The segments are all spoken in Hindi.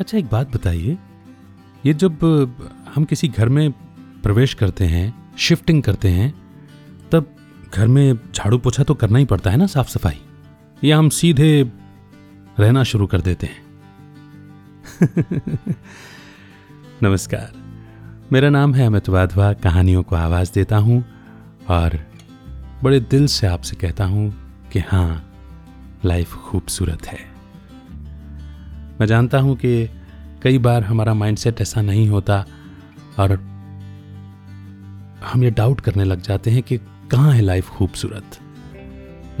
अच्छा एक बात बताइए। ये जब हम किसी घर में प्रवेश करते हैं शिफ्टिंग करते हैं, तब घर में झाड़ू पोछा तो करना ही पड़ता है ना साफ़ सफ़ाई या हम सीधे रहना शुरू कर देते हैं? नमस्कार। मेरा नाम है अमित वाधवा, कहानियों को आवाज़ देता हूँ और बड़े दिल से आपसे कहता हूँ कि हाँ लाइफ खूबसूरत है। मैं जानता हूँ कि कई बार हमारा माइंडसेट ऐसा नहीं होता और हम ये डाउट करने लग जाते हैं कि कहाँ है लाइफ खूबसूरत।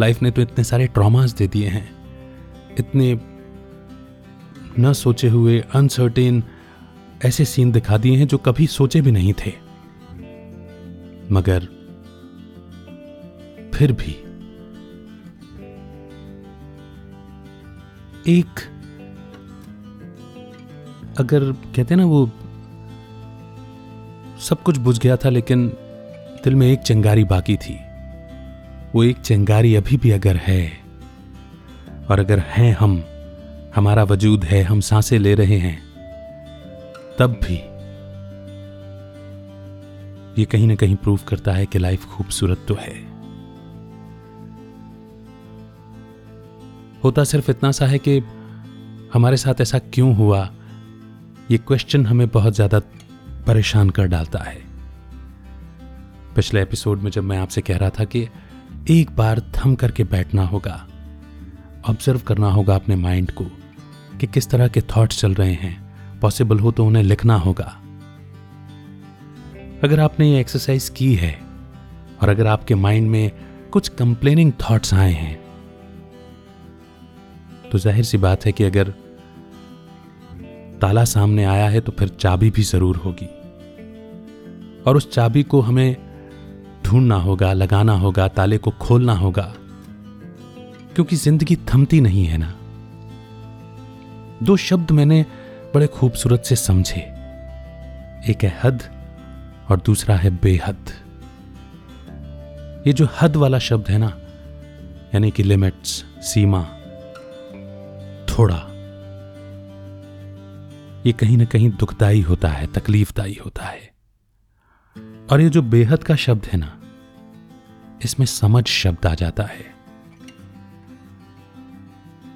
लाइफ ने तो इतने सारे ट्रॉमास दे दिए हैं। इतने न सोचे हुए अनसर्टेन ऐसे सीन दिखा दिए हैं जो कभी सोचे भी नहीं थे। मगर फिर भी एक अगर कहते ना वो सब कुछ बुझ गया था, लेकिन दिल में एक चिंगारी बाकी थी। वो एक चिंगारी अभी भी अगर है, और अगर हैं हम, हमारा वजूद है, हम साँसें ले रहे हैं, तब भी ये कहीं ना कहीं प्रूव करता है कि लाइफ खूबसूरत तो है। होता सिर्फ़ इतना सा है कि हमारे साथ ऐसा क्यों हुआ? ये क्वेश्चन हमें बहुत ज़्यादा परेशान कर डालता है। पिछले एपिसोड में जब मैं आपसे कह रहा था कि एक बार थम करके बैठना होगा ऑब्ज़र्व करना होगा अपने माइंड को कि किस तरह के थॉट्स चल रहे हैं। पॉसिबल हो तो उन्हें लिखना होगा। अगर आपने ये एक्सरसाइज की है और अगर आपके माइंड में कुछ कंप्लेनिंग थॉट्स आए हैं तो ज़ाहिर सी बात है कि अगर ताला सामने आया है तो फिर चाबी भी ज़रूर होगी। और उस चाबी को हमें ढूंढना होगा, लगाना होगा, ताले को खोलना होगा, क्योंकि ज़िंदगी थमती नहीं है ना। दो शब्द मैंने बड़े खूबसूरत से समझे। एक है हद और दूसरा है बेहद। ये जो हद वाला शब्द है ना, यानी कि लिमिट्स, सीमा, थोड़ा। ये कहीं ना कहीं दुखदाई होता है, तकलीफदाई होता है। और ये जो बेहद का शब्द है ना, इसमें समझ शब्द आ जाता है।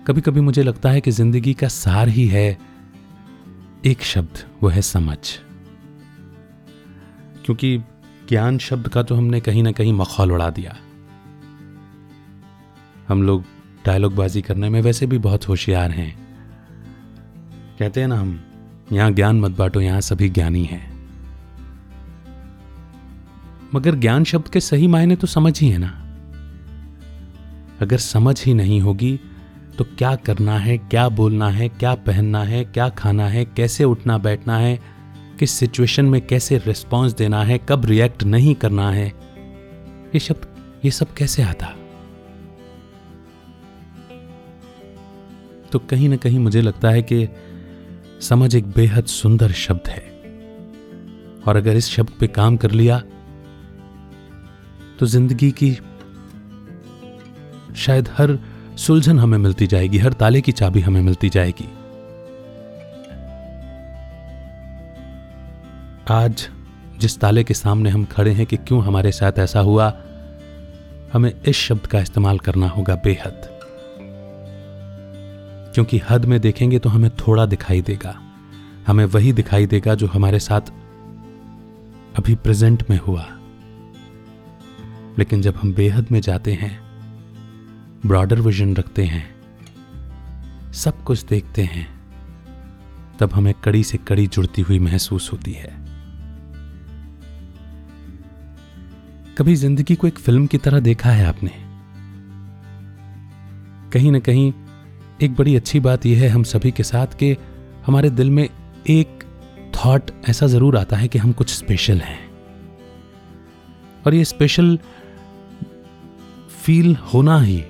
कभी कभी मुझे लगता है कि ज़िंदगी का सार ही है, एक शब्द, वो है समझ। क्योंकि ज्ञान शब्द का तो हमने कहीं ना कहीं मखौल उड़ा दिया। हम लोग डायलॉग बाजी करने में वैसे भी बहुत होशियार हैं। कहते हैं ना हम यहाँ ज्ञान मत बांटो, यहाँ सभी ज्ञानी हैं। मगर ज्ञान शब्द के सही मायने तो समझ ही है ना। अगर समझ ही नहीं होगी तो क्या करना है, क्या बोलना है, क्या पहनना है, क्या खाना है, कैसे उठना बैठना है, किस सिचुएशन में कैसे रिस्पॉन्स देना है, कब रिएक्ट नहीं करना है, ये शब्द, ये सब कैसे आता? तो कहीं ना कहीं मुझे लगता है कि समझ एक बेहद सुंदर शब्द है। और अगर इस शब्द पे काम कर लिया तो ज़िंदगी की शायद हर सुलझन हमें मिलती जाएगी, हर ताले की चाबी हमें मिलती जाएगी। आज जिस ताले के सामने हम खड़े हैं कि क्यों हमारे साथ ऐसा हुआ, हमें इस शब्द का इस्तेमाल करना होगा बेहद। क्योंकि हद में देखेंगे तो हमें थोड़ा दिखाई देगा। हमें वही दिखाई देगा जो हमारे साथ अभी प्रेजेंट में हुआ। लेकिन जब हम बेहद में जाते हैं, ब्रॉडर विजन रखते हैं, सब कुछ देखते हैं, तब हमें कड़ी से कड़ी जुड़ती हुई महसूस होती है। कभी ज़िंदगी को एक फ़िल्म की तरह देखा है आपने? कहीं ना कहीं एक बड़ी अच्छी बात यह है हम सभी के साथ कि हमारे दिल में एक थॉट ऐसा ज़रूर आता है कि हम कुछ स्पेशल हैं। और ये स्पेशल फील होना ही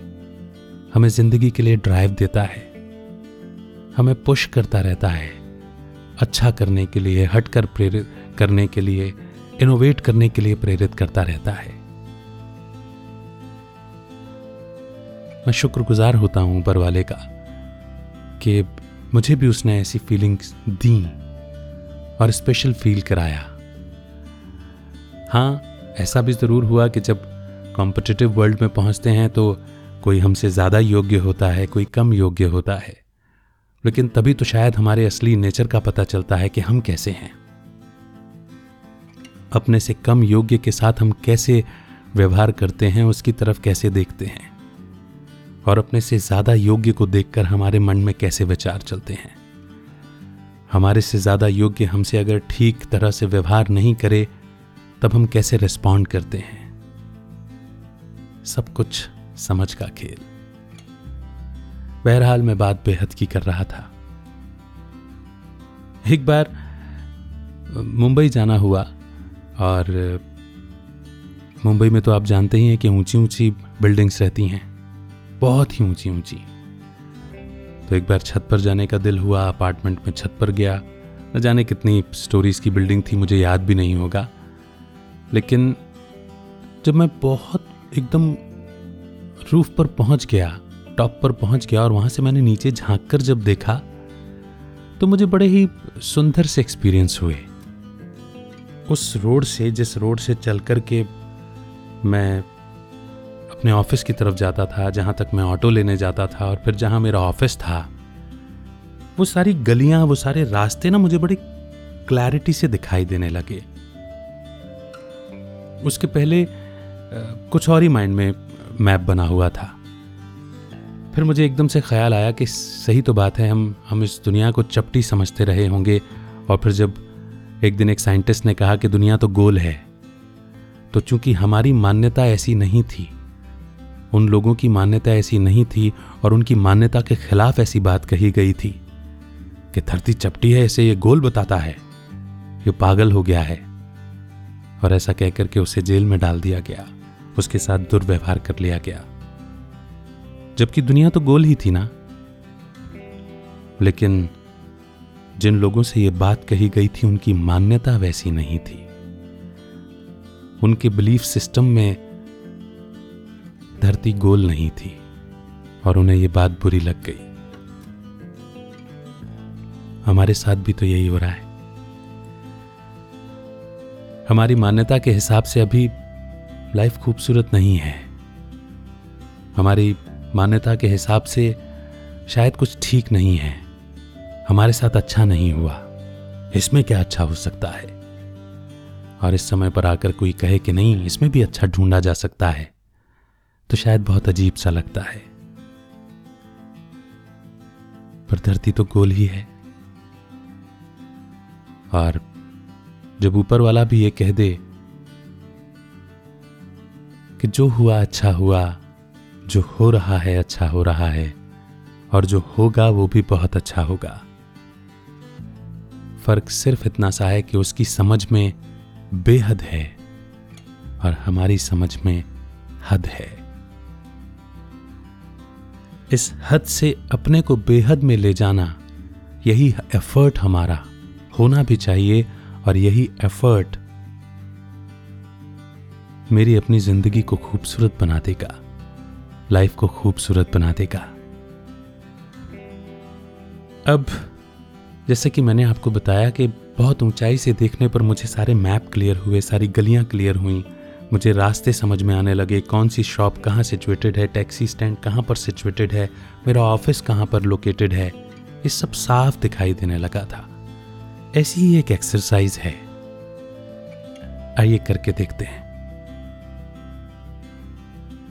हमें ज़िंदगी के लिए ड्राइव देता है। हमें पुश करता रहता है। अच्छा करने के लिए, हटकर प्रेरित करने के लिए इनोवेट करने के लिए प्रेरित करता रहता है। मैं शुक्रगुजार होता हूँ ऊपर वाले का। कि मुझे भी उसने ऐसी फीलिंग्स दी और स्पेशल फील कराया। हाँ ऐसा भी ज़रूर हुआ कि जब कॉम्पिटिटिव वर्ल्ड में पहुँचते हैं तो कोई हमसे ज़्यादा योग्य होता है, कोई कम योग्य होता है। लेकिन तभी तो शायद हमारे असली नेचर का पता चलता है कि हम कैसे हैं। अपने से कम योग्य के साथ हम कैसे व्यवहार करते हैं, उसकी तरफ़ कैसे देखते हैं। और अपने से ज़्यादा योग्य को देखकर हमारे मन में कैसे विचार चलते हैं? हमारे से ज़्यादा योग्य हमसे अगर ठीक तरह से व्यवहार नहीं करे, तब हम कैसे रिस्पॉन्ड करते हैं? सब कुछ समझ का खेल। बहरहाल मैं बात बेहद की कर रहा था। एक बार, मुंबई जाना हुआ और मुंबई में तो आप जानते ही हैं कि ऊँची ऊँची बिल्डिंग्स रहती हैं। बहुत ही ऊँची ऊँची। तो एक बार छत पर जाने का दिल हुआ, अपार्टमेंट में छत पर गया। न जाने कितनी स्टोरीज की बिल्डिंग थी, मुझे याद भी नहीं होगा। लेकिन जब मैं बहुत एकदम रूफ पर पहुँच गया टॉप पर पहुँच गया और वहाँ से मैंने नीचे झाँक कर जब देखा तो मुझे बड़े ही सुंदर से एक्सपीरियंस हुए। उस रोड से, जिस रोड से चल कर के मैं अपने ऑफ़िस की तरफ़ जाता था, जहाँ तक मैं ऑटो लेने जाता था और फिर जहाँ मेरा ऑफ़िस था। वो सारी गलियाँ, वो सारे रास्ते ना मुझे बड़ी क्लैरिटी से दिखाई देने लगे। उसके पहले कुछ और ही माइंड में मैप बना हुआ था। फिर मुझे एकदम से ख्याल आया कि सही तो बात है, हम हम इस दुनिया को चपटी समझते रहे होंगे, और फिर जब एक दिन एक साइंटिस्ट ने कहा कि दुनिया तो गोल है तो चूँकि हमारी मान्यता ऐसी नहीं थी उन लोगों की मान्यता ऐसी नहीं थी और उनकी मान्यता के खिलाफ ऐसी बात कही गई थी कि धरती चपटी है, इसे ये गोल बताता है। ये पागल हो गया है। और ऐसा कहकर के उसे जेल में डाल दिया गया। उसके साथ दुर्व्यवहार कर लिया गया। जबकि दुनिया तो गोल ही थी ना। लेकिन जिन लोगों से यह बात कही गई थी, उनकी मान्यता वैसी नहीं थी। उनके बिलीफ सिस्टम में धरती गोल नहीं थी और उन्हें यह बात बुरी लग गई। हमारे साथ भी तो यही हो रहा है। हमारी मान्यता के हिसाब से अभी लाइफ खूबसूरत नहीं है। हमारी मान्यता के हिसाब से शायद कुछ ठीक नहीं है। हमारे साथ अच्छा नहीं हुआ। इसमें क्या अच्छा हो सकता है? और इस समय पर आकर कोई कहे कि नहीं, इसमें भी अच्छा ढूंढा जा सकता है। तो शायद बहुत अजीब सा लगता है। पर धरती तो गोल ही है। और जब ऊपर वाला भी ये कह दे कि जो हुआ अच्छा हुआ, जो हो रहा है अच्छा हो रहा है, और जो होगा वो भी बहुत अच्छा होगा। फ़र्क सिर्फ़ इतना सा है कि उसकी समझ में बेहद है और हमारी समझ में हद है। इस हद से अपने को बेहद में ले जाना, यही एफर्ट हमारा, होना भी चाहिए और यही एफर्ट मेरी अपनी ज़िंदगी को खूबसूरत बना देगा लाइफ को खूबसूरत बना देगा। अब, जैसे कि मैंने आपको बताया कि बहुत ऊंचाई से देखने पर मुझे सारे मैप क्लियर हुए, सारी गलियाँ क्लियर हुई मुझे रास्ते समझ में आने लगे कौन सी शॉप कहाँ सिचुएटेड है टैक्सी स्टैंड कहाँ पर सिचुएटेड है, मेरा ऑफ़िस कहाँ पर लोकेटेड है, ये सब साफ़ दिखाई देने लगा था। ऐसी ही एक एक्सरसाइज है। आइए करके देखते हैं।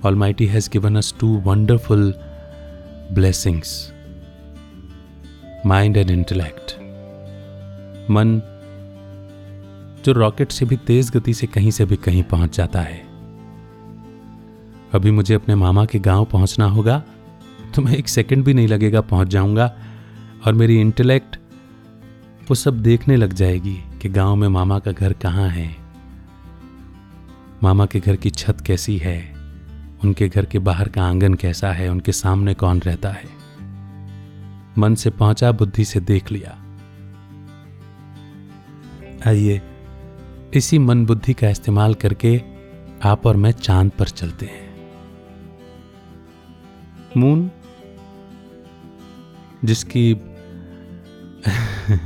All Almighty has given us two wonderful blessings mind and intellect मन जो रॉकेट से भी तेज गति से कहीं से भी कहीं पहुँच जाता है। अभी मुझे अपने मामा के गाँव पहुँचना होगा तो मैं एक सेकंड भी नहीं लगेगा पहुँच जाऊँगा, और मेरी इंटेलेक्ट, वो सब देखने लग जाएगी कि गाँव में मामा का घर कहाँ है। मामा के घर की छत कैसी है? उनके घर के बाहर का आँगन कैसा है? उनके सामने कौन रहता है? मन से पहुँचा, बुद्धि से देख लिया। आइए इसी मन बुद्धि का इस्तेमाल करके आप और मैं चाँद पर चलते हैं। मून जिसकी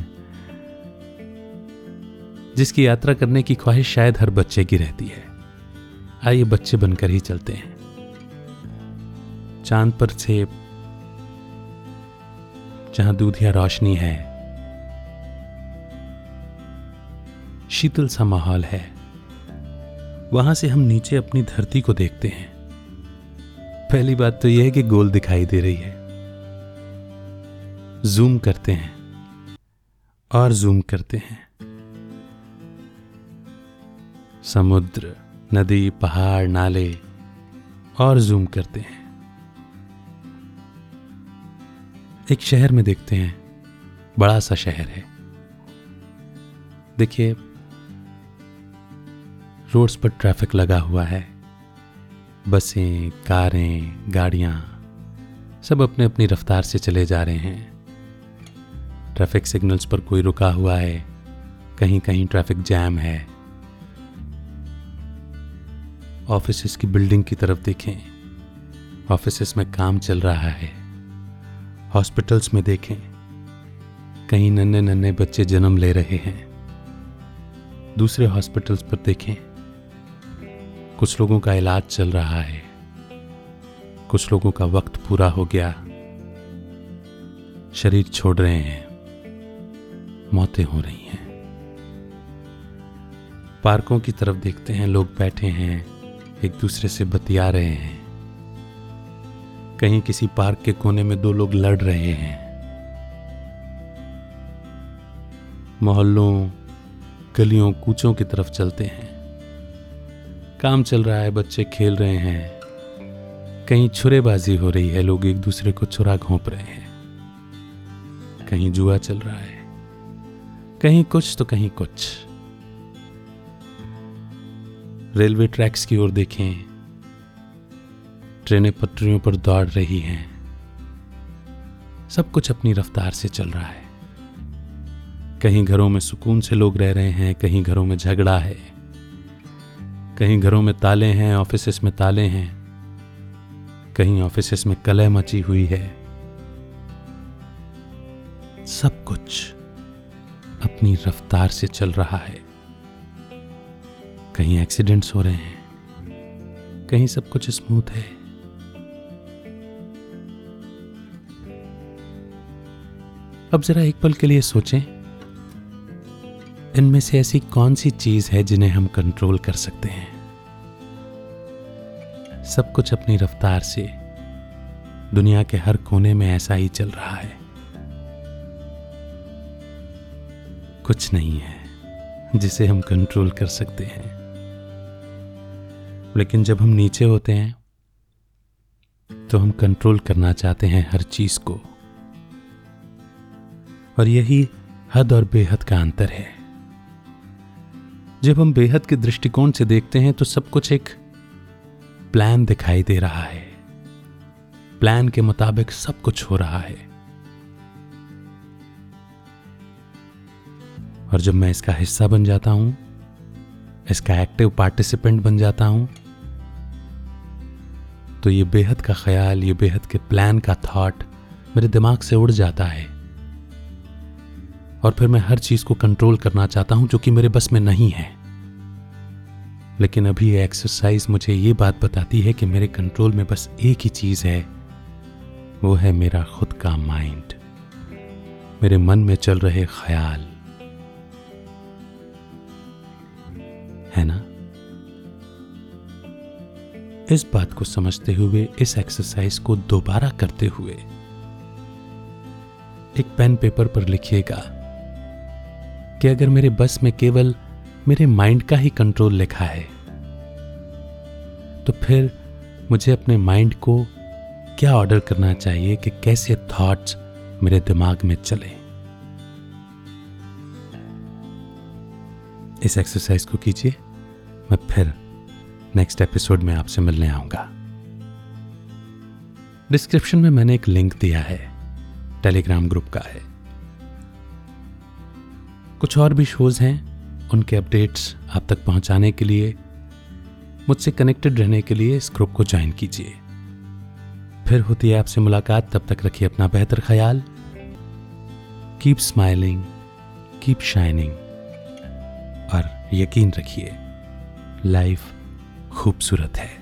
जिसकी यात्रा करने की ख्वाहिश शायद हर बच्चे की रहती है। आइए बच्चे बनकर ही चलते हैं। चाँद पर से जहाँ दूधिया रोशनी है शीतल सा माहौल है। वहाँ से हम नीचे अपनी धरती को देखते हैं। पहली बात तो यह है कि गोल दिखाई दे रही है। जूम करते हैं। और जूम करते हैं। समुद्र, नदी, पहाड़, नाले, और जूम करते हैं। एक शहर में देखते हैं। बड़ा सा शहर है। देखिए रोड्स पर ट्रैफ़िक लगा हुआ है। बसें, कारें, गाड़ियाँ सब अपने अपनी रफ्तार से चले जा रहे हैं। ट्रैफ़िक सिग्नल्स पर कोई रुका हुआ है। कहीं कहीं ट्रैफ़िक जैम है। ऑफ़िस की बिल्डिंग की तरफ़ देखें। ऑफ़िस में काम चल रहा है। हॉस्पिटल्स में देखें। कहीं नन्हे नन्हे बच्चे जन्म ले रहे हैं। दूसरे हॉस्पिटल्स पर देखें। कुछ लोगों का इलाज चल रहा है। कुछ लोगों का वक्त पूरा हो गया। शरीर छोड़ रहे हैं। मौतें हो रही हैं। पार्कों की तरफ़ देखते हैं, लोग बैठे हैं, एक दूसरे से बतिया रहे हैं। कहीं किसी पार्क के कोने में दो लोग लड़ रहे हैं। मोहल्लों, गलियों, कूचों की तरफ़ चलते हैं। काम चल रहा है, बच्चे खेल रहे हैं। कहीं छुरेबाजी हो रही है, लोग एक दूसरे को छुरा घोंप रहे हैं। कहीं जुआ चल रहा है। कहीं कुछ तो कहीं कुछ। रेलवे ट्रैक्स की ओर देखें। ट्रेनें पटरियों पर दौड़ रही हैं। सब कुछ अपनी रफ्तार से चल रहा है। कहीं घरों में सुकून से लोग रह रहे हैं, कहीं घरों में झगड़ा है। कहीं घरों में ताले हैं ऑफ़िस में ताले हैं, कहीं ऑफ़िस में कलह मची हुई है। सब कुछ अपनी रफ्तार से चल रहा है। कहीं एक्सीडेंट्स हो रहे हैं, कहीं सब कुछ स्मूथ है। अब जरा एक पल के लिए सोचें। इनमें से ऐसी कौन सी चीज़ है जिन्हें हम कंट्रोल कर सकते हैं? सब कुछ अपनी रफ्तार से। दुनिया के हर कोने में ऐसा ही चल रहा है। कुछ नहीं है जिसे हम कंट्रोल कर सकते हैं। लेकिन जब हम नीचे होते हैं तो हम कंट्रोल करना चाहते हैं हर चीज़ को। और यही हद और बेहद का अंतर है। जब हम बेहद के दृष्टिकोण से देखते हैं तो सब कुछ एक प्लान दिखाई दे रहा है। प्लान के मुताबिक सब कुछ हो रहा है। और जब मैं इसका हिस्सा बन जाता हूँ, इसका एक्टिव पार्टिसिपेंट बन जाता हूँ तो ये बेहद का ख्याल, ये बेहद के प्लान का थॉट मेरे दिमाग से उड़ जाता है। और फिर मैं हर चीज़ को कंट्रोल करना चाहता हूँ जो कि मेरे बस में नहीं है। लेकिन अभी एक्सरसाइज मुझे ये बात बताती है कि मेरे कंट्रोल में बस एक ही चीज़ है, वो है मेरा खुद का माइंड मेरे मन में चल रहे ख्याल। है ना? इस बात को समझते हुए, इस एक्सरसाइज को दोबारा करते हुए, एक पेन पेपर पर लिखिएगा। कि अगर मेरे बस में केवल मेरे माइंड का ही कंट्रोल लिखा है तो फिर मुझे अपने माइंड को क्या ऑर्डर करना चाहिए कि कैसे थॉट्स मेरे दिमाग में चले। इस एक्सरसाइज को कीजिए। मैं फिर नेक्स्ट एपिसोड में आपसे मिलने आऊँगा। डिस्क्रिप्शन में मैंने एक लिंक दिया है। टेलीग्राम ग्रुप का है। कुछ और भी शोज़ हैं उनके अपडेट्स आप तक पहुँचाने के लिए। मुझसे कनेक्टेड रहने के लिए इस ग्रुप को ज्वाइन कीजिए। फिर होती है आपसे मुलाकात, तब तक रखिए अपना बेहतर ख्याल। कीप स्माइलिंग कीप शाइनिंग और यकीन रखिए लाइफ खूबसूरत है।